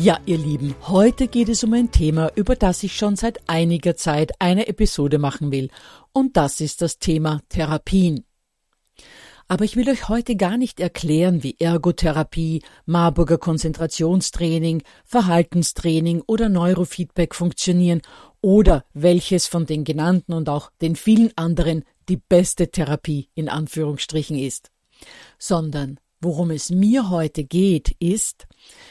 Ja, ihr Lieben, heute geht es um ein Thema, über das ich schon seit einiger Zeit eine Episode machen will. Und das ist das Thema Therapien. Aber ich will euch heute gar nicht erklären, wie Ergotherapie, Marburger Konzentrationstraining, Verhaltenstraining oder Neurofeedback funktionieren oder welches von den genannten und auch den vielen anderen die beste Therapie in Anführungsstrichen ist, sondern Worum es mir heute geht, ist,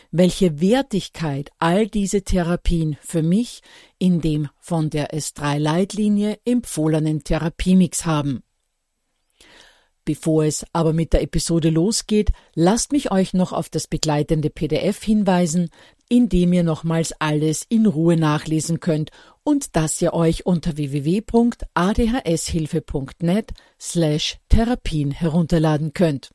welche Wertigkeit all diese Therapien für mich in dem von der S3-Leitlinie empfohlenen Therapiemix haben. Bevor es aber mit der Episode losgeht, lasst mich euch noch auf das begleitende PDF hinweisen, in dem ihr nochmals alles in Ruhe nachlesen könnt und das ihr euch unter www.adhshilfe.net slash Therapien herunterladen könnt.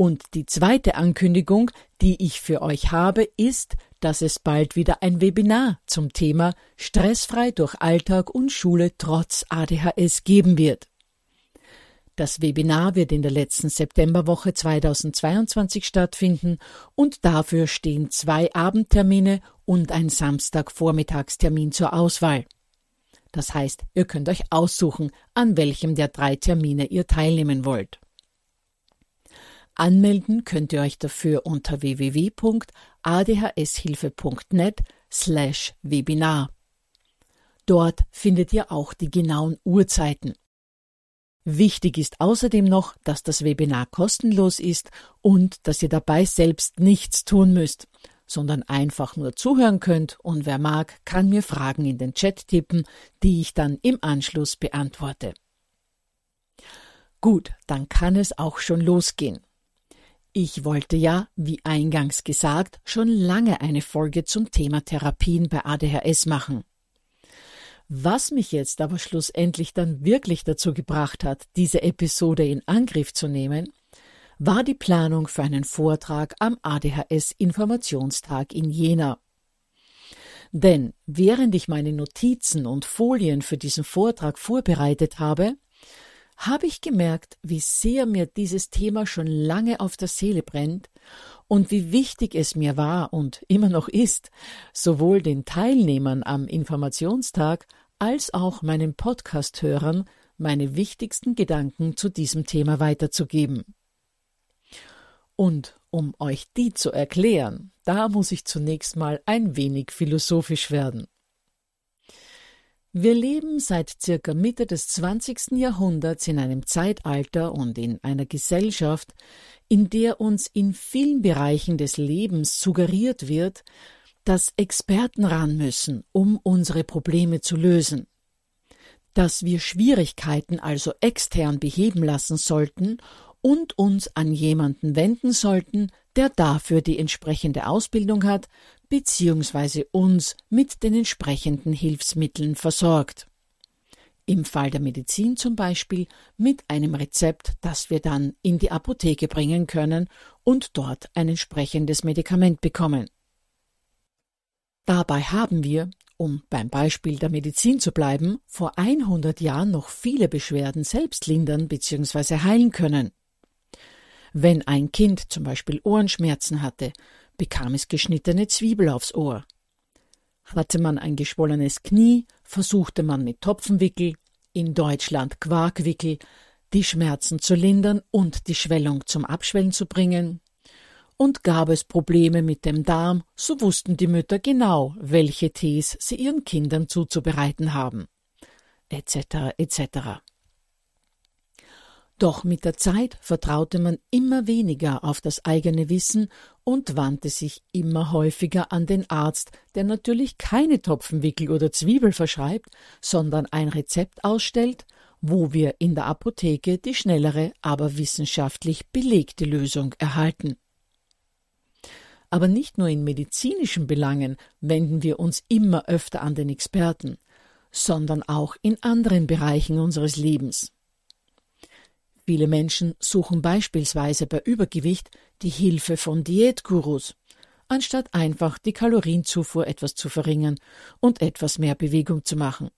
Und die zweite Ankündigung, die ich für euch habe, ist, dass es bald wieder ein Webinar zum Thema Stressfrei durch Alltag und Schule trotz ADHS geben wird. Das Webinar wird in der letzten Septemberwoche 2022 stattfinden und dafür stehen zwei Abendtermine und ein Samstagvormittagstermin zur Auswahl. Das heißt, ihr könnt euch aussuchen, an welchem der drei Termine ihr teilnehmen wollt. Anmelden könnt ihr euch dafür unter www.adhshilfe.net slash Webinar. Dort findet ihr auch die genauen Uhrzeiten. Wichtig ist außerdem noch, dass das Webinar kostenlos ist und dass ihr dabei selbst nichts tun müsst, sondern einfach nur zuhören könnt und wer mag, kann mir Fragen in den Chat tippen, die ich dann im Anschluss beantworte. Gut, dann kann es auch schon losgehen. Ich wollte ja, wie eingangs gesagt, schon lange eine Folge zum Thema Therapien bei ADHS machen. Was mich jetzt aber schlussendlich dann wirklich dazu gebracht hat, diese Episode in Angriff zu nehmen, war die Planung für einen Vortrag am ADHS Informationstag in Jena. Denn während ich meine Notizen und Folien für diesen Vortrag vorbereitet habe, habe ich gemerkt, wie sehr mir dieses Thema schon lange auf der Seele brennt und wie wichtig es mir war und immer noch ist, sowohl den Teilnehmern am Informationstag als auch meinen Podcast-Hörern meine wichtigsten Gedanken zu diesem Thema weiterzugeben. Und um euch die zu erklären, da muss ich zunächst mal ein wenig philosophisch werden. Wir leben seit circa Mitte des 20. Jahrhunderts in einem Zeitalter und in einer Gesellschaft, in der uns in vielen Bereichen des Lebens suggeriert wird, dass Experten ran müssen, um unsere Probleme zu lösen. dass wir Schwierigkeiten also extern beheben lassen sollten und uns an jemanden wenden sollten, der dafür die entsprechende Ausbildung hat, beziehungsweise uns mit den entsprechenden Hilfsmitteln versorgt. Im Fall der Medizin zum Beispiel mit einem Rezept, das wir dann in die Apotheke bringen können und dort ein entsprechendes Medikament bekommen. Dabei haben wir, um beim Beispiel der Medizin zu bleiben, vor 100 Jahren noch viele Beschwerden selbst lindern bzw. heilen können. Wenn ein Kind zum Beispiel Ohrenschmerzen hatte, bekam es geschnittene Zwiebel aufs Ohr. Hatte man ein geschwollenes Knie, versuchte man mit Topfenwickel, in Deutschland Quarkwickel, die Schmerzen zu lindern und die Schwellung zum Abschwellen zu bringen. Und gab es Probleme mit dem Darm, so wussten die Mütter genau, welche Tees sie ihren Kindern zuzubereiten haben, etc. etc. Doch mit der Zeit vertraute man immer weniger auf das eigene Wissen und wandte sich immer häufiger an den Arzt, der natürlich keine Topfenwickel oder Zwiebel verschreibt, sondern ein Rezept ausstellt, wo wir in der Apotheke die schnellere, aber wissenschaftlich belegte Lösung erhalten. Aber nicht nur in medizinischen Belangen wenden wir uns immer öfter an den Experten, sondern auch in anderen Bereichen unseres Lebens. Viele Menschen suchen beispielsweise bei Übergewicht die Hilfe von Diätgurus, anstatt einfach die Kalorienzufuhr etwas zu verringern und etwas mehr Bewegung zu machen.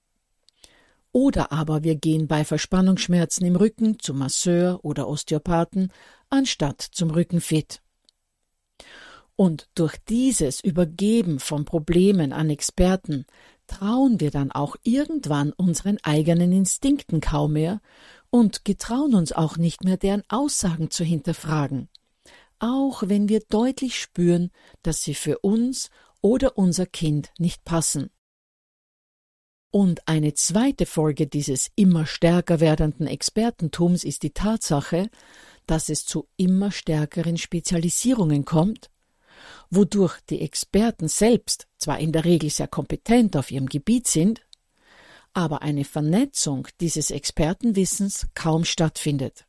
Oder aber wir gehen bei Verspannungsschmerzen im Rücken zum Masseur oder Osteopathen, anstatt zum Rückenfit. Und durch dieses Übergeben von Problemen an Experten trauen wir dann auch irgendwann unseren eigenen Instinkten kaum mehr und getrauen uns auch nicht mehr, deren Aussagen zu hinterfragen, auch wenn wir deutlich spüren, dass sie für uns oder unser Kind nicht passen. Und eine zweite Folge dieses immer stärker werdenden Expertentums ist die Tatsache, dass es zu immer stärkeren Spezialisierungen kommt, wodurch die Experten selbst zwar in der Regel sehr kompetent auf ihrem Gebiet sind, aber eine Vernetzung dieses Expertenwissens kaum stattfindet.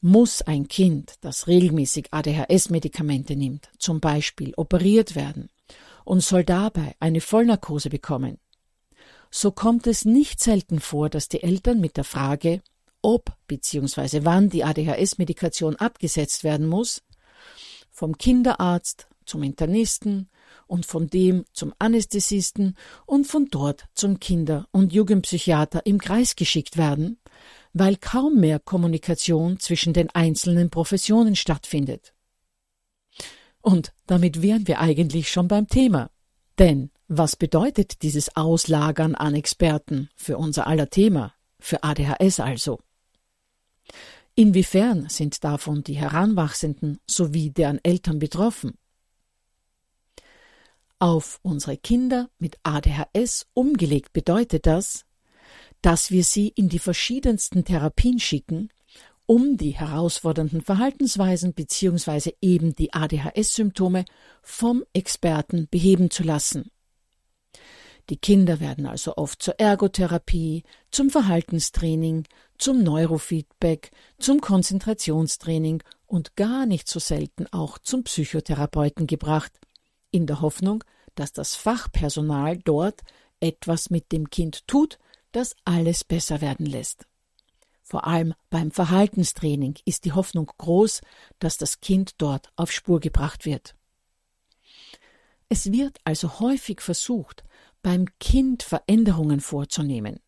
Muss ein Kind, das regelmäßig ADHS-Medikamente nimmt, zum Beispiel operiert werden und soll dabei eine Vollnarkose bekommen, so kommt es nicht selten vor, dass die Eltern mit der Frage, ob bzw. wann die ADHS-Medikation abgesetzt werden muss, vom Kinderarzt zum Internisten und von dem zum Anästhesisten und von dort zum Kinder- und Jugendpsychiater im Kreis geschickt werden, weil kaum mehr Kommunikation zwischen den einzelnen Professionen stattfindet. Und damit wären wir eigentlich schon beim Thema. Denn was bedeutet dieses Auslagern an Experten für unser aller Thema, für ADHS also? Inwiefern sind davon die Heranwachsenden sowie deren Eltern betroffen? Auf unsere Kinder mit ADHS umgelegt bedeutet das, dass wir sie in die verschiedensten Therapien schicken, um die herausfordernden Verhaltensweisen bzw. eben die ADHS-Symptome vom Experten beheben zu lassen. Die Kinder werden also oft zur Ergotherapie, zum Verhaltenstraining, zum Neurofeedback, zum Konzentrationstraining und gar nicht so selten auch zum Psychotherapeuten gebracht, in der Hoffnung, dass das Fachpersonal dort etwas mit dem Kind tut, das alles besser werden lässt. Vor allem beim Verhaltenstraining ist die Hoffnung groß, dass das Kind dort auf Spur gebracht wird. Es wird also häufig versucht, beim Kind Veränderungen vorzunehmen,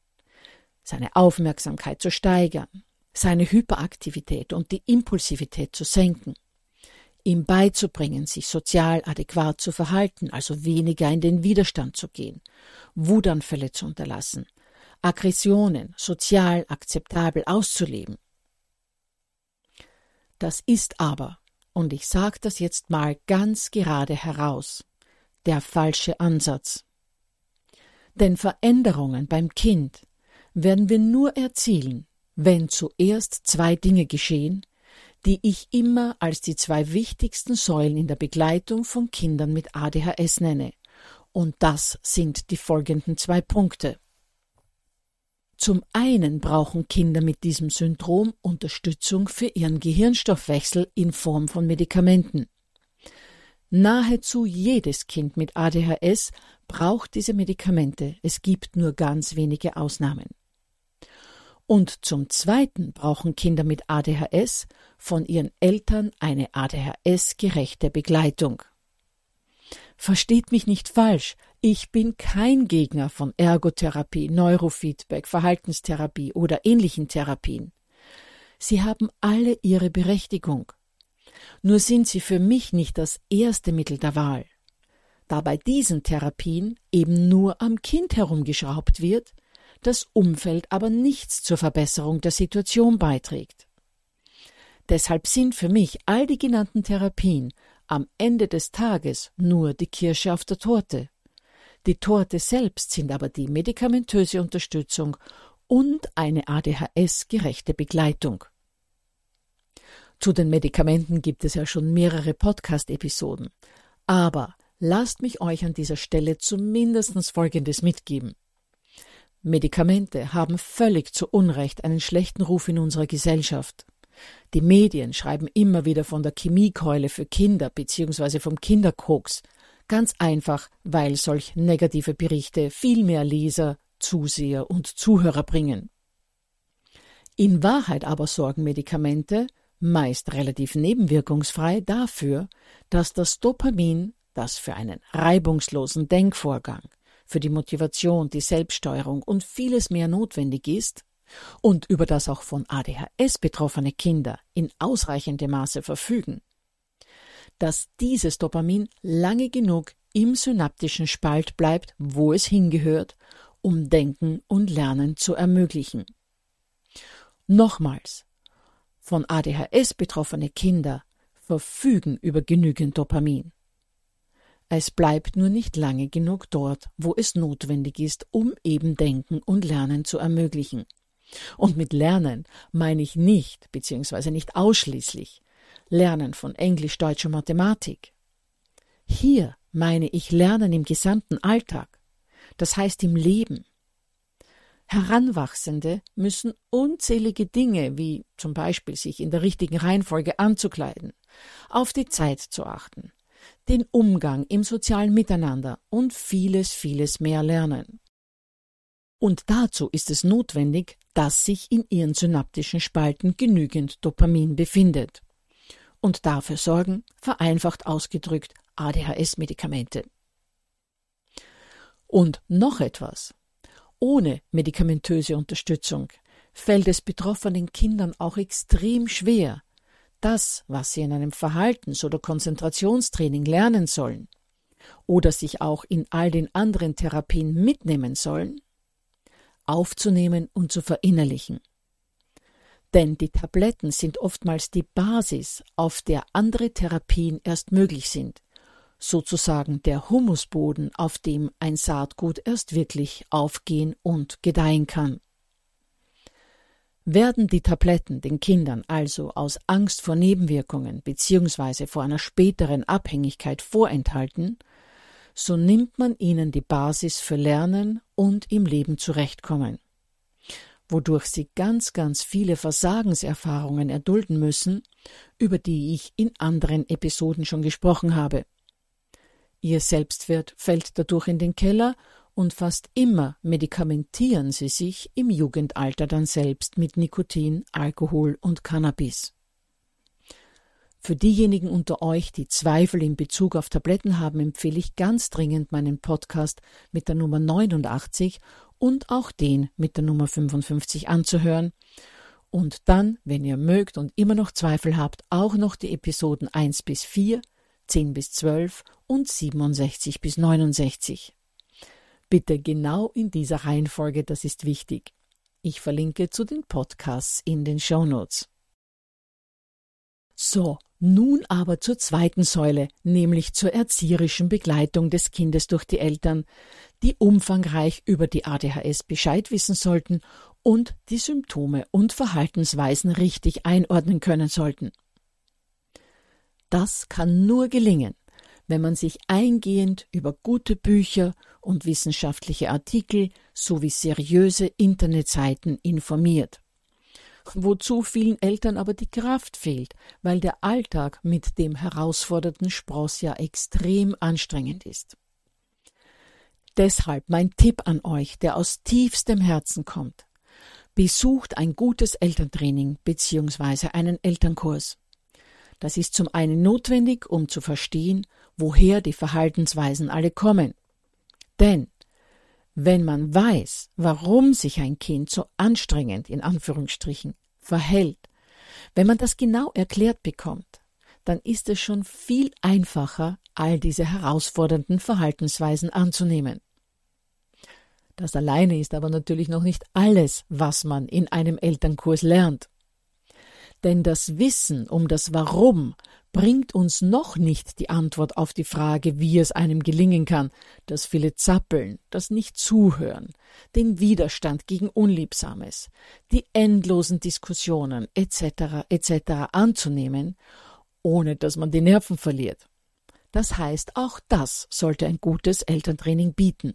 seine Aufmerksamkeit zu steigern, seine Hyperaktivität und die Impulsivität zu senken ihm beizubringen, sich sozial adäquat zu verhalten, also weniger in den Widerstand zu gehen, Wutanfälle zu unterlassen, Aggressionen sozial akzeptabel auszuleben. Das ist aber, und ich sage das jetzt mal ganz gerade heraus, der falsche Ansatz. Denn Veränderungen beim Kind werden wir nur erzielen, wenn zuerst zwei Dinge geschehen, die ich immer als die zwei wichtigsten Säulen in der Begleitung von Kindern mit ADHS nenne. Und das sind die folgenden zwei Punkte. Zum einen brauchen Kinder mit diesem Syndrom Unterstützung für ihren Gehirnstoffwechsel in Form von Medikamenten. Nahezu jedes Kind mit ADHS braucht diese Medikamente. Es gibt nur ganz wenige Ausnahmen. Und zum Zweiten brauchen Kinder mit ADHS von ihren Eltern eine ADHS-gerechte Begleitung. Versteht mich nicht falsch, ich bin kein Gegner von Ergotherapie, Neurofeedback, Verhaltenstherapie oder ähnlichen Therapien. Sie haben alle ihre Berechtigung. Nur sind sie für mich nicht das erste Mittel der Wahl. Da bei diesen Therapien eben nur am Kind herumgeschraubt wird, das Umfeld aber nichts zur Verbesserung der Situation beiträgt. Deshalb sind für mich all die genannten Therapien am Ende des Tages nur die Kirsche auf der Torte. Die Torte selbst sind aber die medikamentöse Unterstützung und eine ADHS-gerechte Begleitung. Zu den Medikamenten gibt es ja schon mehrere Podcast-Episoden. Aber lasst mich euch an dieser Stelle zumindest Folgendes mitgeben. Medikamente haben völlig zu Unrecht einen schlechten Ruf in unserer Gesellschaft. Die Medien schreiben immer wieder von der Chemiekeule für Kinder bzw. vom Kinderkoks, ganz einfach, weil solch negative Berichte viel mehr Leser, Zuseher und Zuhörer bringen. In Wahrheit aber sorgen Medikamente, meist relativ nebenwirkungsfrei, dafür, dass das Dopamin, das für einen reibungslosen Denkvorgang, für die Motivation, die Selbststeuerung und vieles mehr notwendig ist, und über das auch von ADHS betroffene Kinder in ausreichendem Maße verfügen, dass dieses Dopamin lange genug im synaptischen Spalt bleibt, wo es hingehört, um Denken und Lernen zu ermöglichen. Nochmals, von ADHS betroffene Kinder verfügen über genügend Dopamin. Es bleibt nur nicht lange genug dort, wo es notwendig ist, um eben Denken und Lernen zu ermöglichen. Und mit Lernen meine ich nicht, beziehungsweise nicht ausschließlich, Lernen von Englisch, Deutsch und Mathematik. Hier meine ich Lernen im gesamten Alltag, das heißt im Leben. Heranwachsende müssen unzählige Dinge, wie zum Beispiel sich in der richtigen Reihenfolge anzukleiden, auf die Zeit zu achten, den Umgang im sozialen Miteinander und vieles, vieles mehr lernen. Und dazu ist es notwendig, dass sich in ihren synaptischen Spalten genügend Dopamin befindet. Und dafür sorgen, vereinfacht ausgedrückt, ADHS-Medikamente. Und noch etwas. Ohne medikamentöse Unterstützung fällt es betroffenen Kindern auch extrem schwer, das, was sie in einem Verhaltens- oder Konzentrationstraining lernen sollen oder sich auch in all den anderen Therapien mitnehmen sollen, aufzunehmen und zu verinnerlichen. Denn die Tabletten sind oftmals die Basis, auf der andere Therapien erst möglich sind, sozusagen der Humusboden, auf dem ein Saatgut erst wirklich aufgehen und gedeihen kann. Werden die Tabletten den Kindern also aus Angst vor Nebenwirkungen bzw. vor einer späteren Abhängigkeit vorenthalten, so nimmt man ihnen die Basis für Lernen und im Leben zurechtkommen, wodurch sie ganz, ganz viele Versagenserfahrungen erdulden müssen, über die ich in anderen Episoden schon gesprochen habe. Ihr Selbstwert fällt dadurch in den Keller und fast immer medikamentieren sie sich im Jugendalter dann selbst mit Nikotin, Alkohol und Cannabis. Für diejenigen unter euch, die Zweifel in Bezug auf Tabletten haben, empfehle ich ganz dringend meinen Podcast mit der Nummer 89 und auch den mit der Nummer 55 anzuhören. Und dann, wenn ihr mögt und immer noch Zweifel habt, auch noch die Episoden 1 bis 4, 10 bis 12 und 67 bis 69. Bitte genau in dieser Reihenfolge, das ist wichtig. Ich verlinke zu den Podcasts in den Show Notes. So, nun aber zur zweiten Säule, nämlich zur erzieherischen Begleitung des Kindes durch die Eltern, die umfangreich über die ADHS Bescheid wissen sollten und die Symptome und Verhaltensweisen richtig einordnen können sollten. Das kann nur gelingen, wenn man sich eingehend über gute Bücher und wissenschaftliche Artikel sowie seriöse Internetseiten informiert. Wozu vielen Eltern aber die Kraft fehlt, weil der Alltag mit dem herausfordernden Spross ja extrem anstrengend ist. Deshalb mein Tipp an euch, der aus tiefstem Herzen kommt. Besucht ein gutes Elterntraining bzw. einen Elternkurs. Das ist zum einen notwendig, um zu verstehen, woher die Verhaltensweisen alle kommen. Denn wenn man weiß, warum sich ein Kind so anstrengend in Anführungsstrichen verhält, wenn man das genau erklärt bekommt, dann ist es schon viel einfacher, all diese herausfordernden Verhaltensweisen anzunehmen. Das alleine ist aber natürlich noch nicht alles, was man in einem Elternkurs lernt. Denn das Wissen um das Warum bringt uns noch nicht die Antwort auf die Frage, wie es einem gelingen kann, das viele Zappeln, das Nicht-Zuhören, den Widerstand gegen Unliebsames, die endlosen Diskussionen etc. etc. anzunehmen, ohne dass man die Nerven verliert. Das heißt, auch das sollte ein gutes Elterntraining bieten.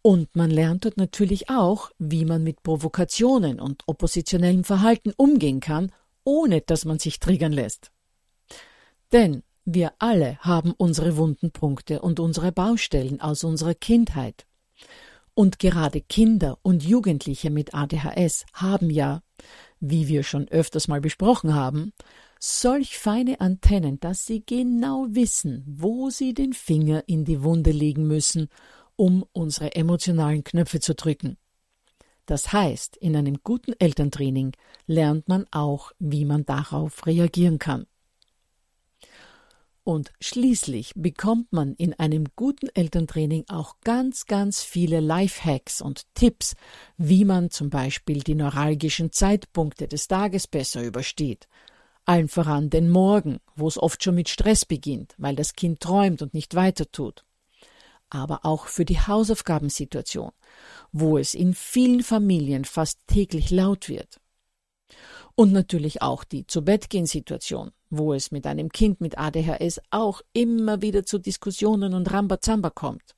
Und man lernt dort natürlich auch, wie man mit Provokationen und oppositionellem Verhalten umgehen kann, ohne dass man sich triggern lässt. Denn wir alle haben unsere wunden Punkte und unsere Baustellen aus unserer Kindheit. Und gerade Kinder und Jugendliche mit ADHS haben ja, wie wir schon öfters mal besprochen haben, solch feine Antennen, dass sie genau wissen, wo sie den Finger in die Wunde legen müssen um unsere emotionalen Knöpfe zu drücken. Das heißt, in einem guten Elterntraining lernt man auch, wie man darauf reagieren kann. Und schließlich bekommt man in einem guten Elterntraining auch ganz, ganz viele Lifehacks und Tipps, wie man zum Beispiel die neuralgischen Zeitpunkte des Tages besser übersteht. Allen voran den Morgen, wo es oft schon mit Stress beginnt, weil das Kind träumt und nicht weiter tut aber auch für die Hausaufgabensituation, wo es in vielen Familien fast täglich laut wird. Und natürlich auch die Zu-Bett-Gehen-Situation, wo es mit einem Kind mit ADHS auch immer wieder zu Diskussionen und Rambazamba kommt.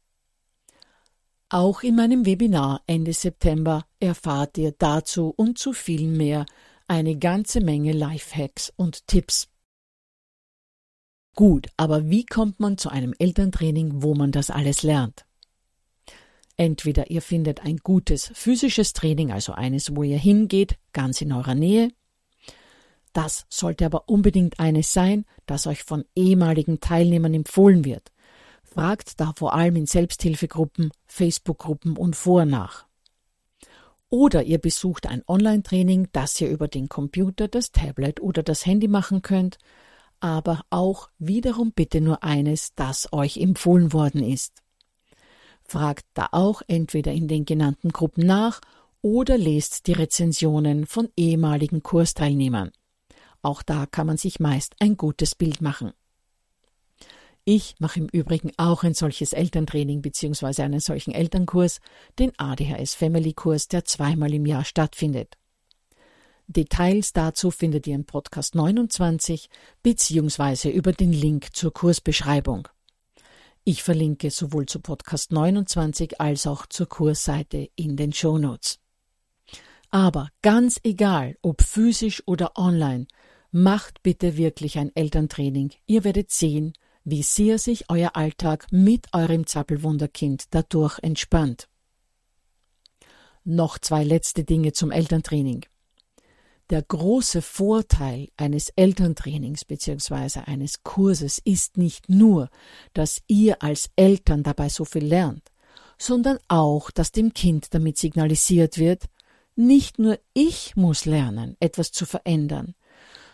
Auch in meinem Webinar Ende September erfahrt ihr dazu und zu viel mehr eine ganze Menge Lifehacks und Tipps. Gut, aber wie kommt man zu einem Elterntraining, wo man das alles lernt? Entweder ihr findet ein gutes physisches Training, also eines, wo ihr hingeht, ganz in eurer Nähe. Das sollte aber unbedingt eines sein, das euch von ehemaligen Teilnehmern empfohlen wird. Fragt da vor allem in Selbsthilfegruppen, Facebook-Gruppen und vor nach. Oder ihr besucht ein Online-Training, das ihr über den Computer, das Tablet oder das Handy machen könnt, aber auch wiederum bitte nur eines, das euch empfohlen worden ist. Fragt da auch entweder in den genannten Gruppen nach oder lest die Rezensionen von ehemaligen Kursteilnehmern. Auch da kann man sich meist ein gutes Bild machen. Ich mache im Übrigen auch ein solches Elterntraining bzw. einen solchen Elternkurs, den ADHS Family Kurs, der zweimal im Jahr stattfindet. Details dazu findet ihr im Podcast 29 beziehungsweise über den Link zur Kursbeschreibung. Ich verlinke sowohl zu Podcast 29 als auch zur Kursseite in den Shownotes. Aber ganz egal, ob physisch oder online, macht bitte wirklich ein Elterntraining. Ihr werdet sehen, wie sehr sich euer Alltag mit eurem Zappelwunderkind dadurch entspannt. Noch zwei letzte Dinge zum Elterntraining. Der große Vorteil eines Elterntrainings bzw. eines Kurses ist nicht nur, dass ihr als Eltern dabei so viel lernt, sondern auch, dass dem Kind damit signalisiert wird, nicht nur ich muss lernen, etwas zu verändern,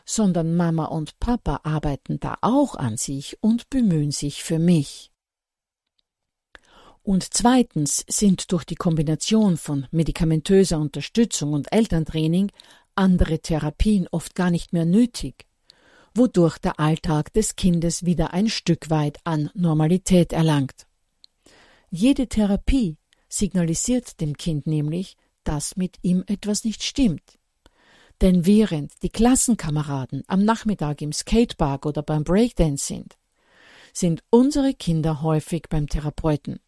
sondern Mama und Papa arbeiten da auch an sich und bemühen sich für mich. Und zweitens sind durch die Kombination von medikamentöser Unterstützung und Elterntraining andere Therapien oft gar nicht mehr nötig, wodurch der Alltag des Kindes wieder ein Stück weit an Normalität erlangt. Jede Therapie signalisiert dem Kind nämlich, dass mit ihm etwas nicht stimmt. Denn während die Klassenkameraden am Nachmittag im Skatepark oder beim Breakdance sind, sind unsere Kinder häufig beim Therapeuten.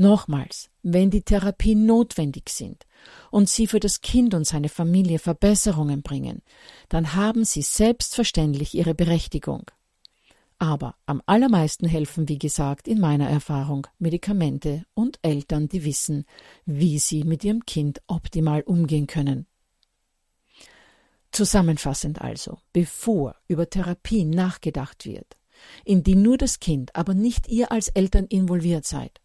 Nochmals, wenn die Therapien notwendig sind und sie für das Kind und seine Familie Verbesserungen bringen, dann haben sie selbstverständlich ihre Berechtigung. Aber am allermeisten helfen, wie gesagt, in meiner Erfahrung Medikamente und Eltern, die wissen, wie sie mit ihrem Kind optimal umgehen können. Zusammenfassend also, bevor über Therapien nachgedacht wird, in die nur das Kind, aber nicht ihr als Eltern involviert seid,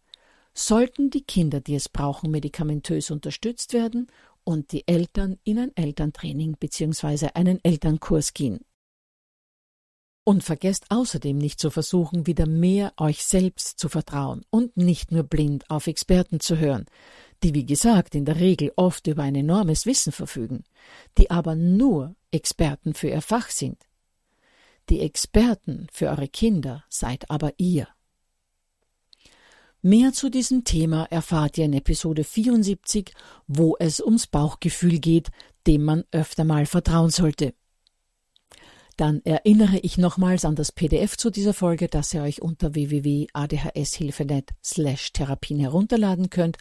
sollten die Kinder, die es brauchen, medikamentös unterstützt werden und die Eltern in ein Elterntraining bzw. einen Elternkurs gehen. Und vergesst außerdem nicht zu versuchen, wieder mehr euch selbst zu vertrauen und nicht nur blind auf Experten zu hören, die wie gesagt in der Regel oft über ein enormes Wissen verfügen, die aber nur Experten für ihr Fach sind. Die Experten für eure Kinder seid aber ihr. Mehr zu diesem Thema erfahrt ihr in Episode 74, wo es ums Bauchgefühl geht, dem man öfter mal vertrauen sollte. Dann erinnere ich nochmals an das PDF zu dieser Folge, das ihr euch unter www.adhshilfenet slash Therapien herunterladen könnt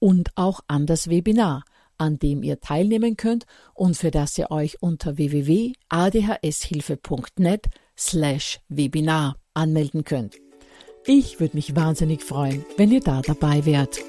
und auch an das Webinar, an dem ihr teilnehmen könnt und für das ihr euch unter www.adhshilfe.net slash Webinar anmelden könnt. Ich würde mich wahnsinnig freuen, wenn ihr da dabei wärt.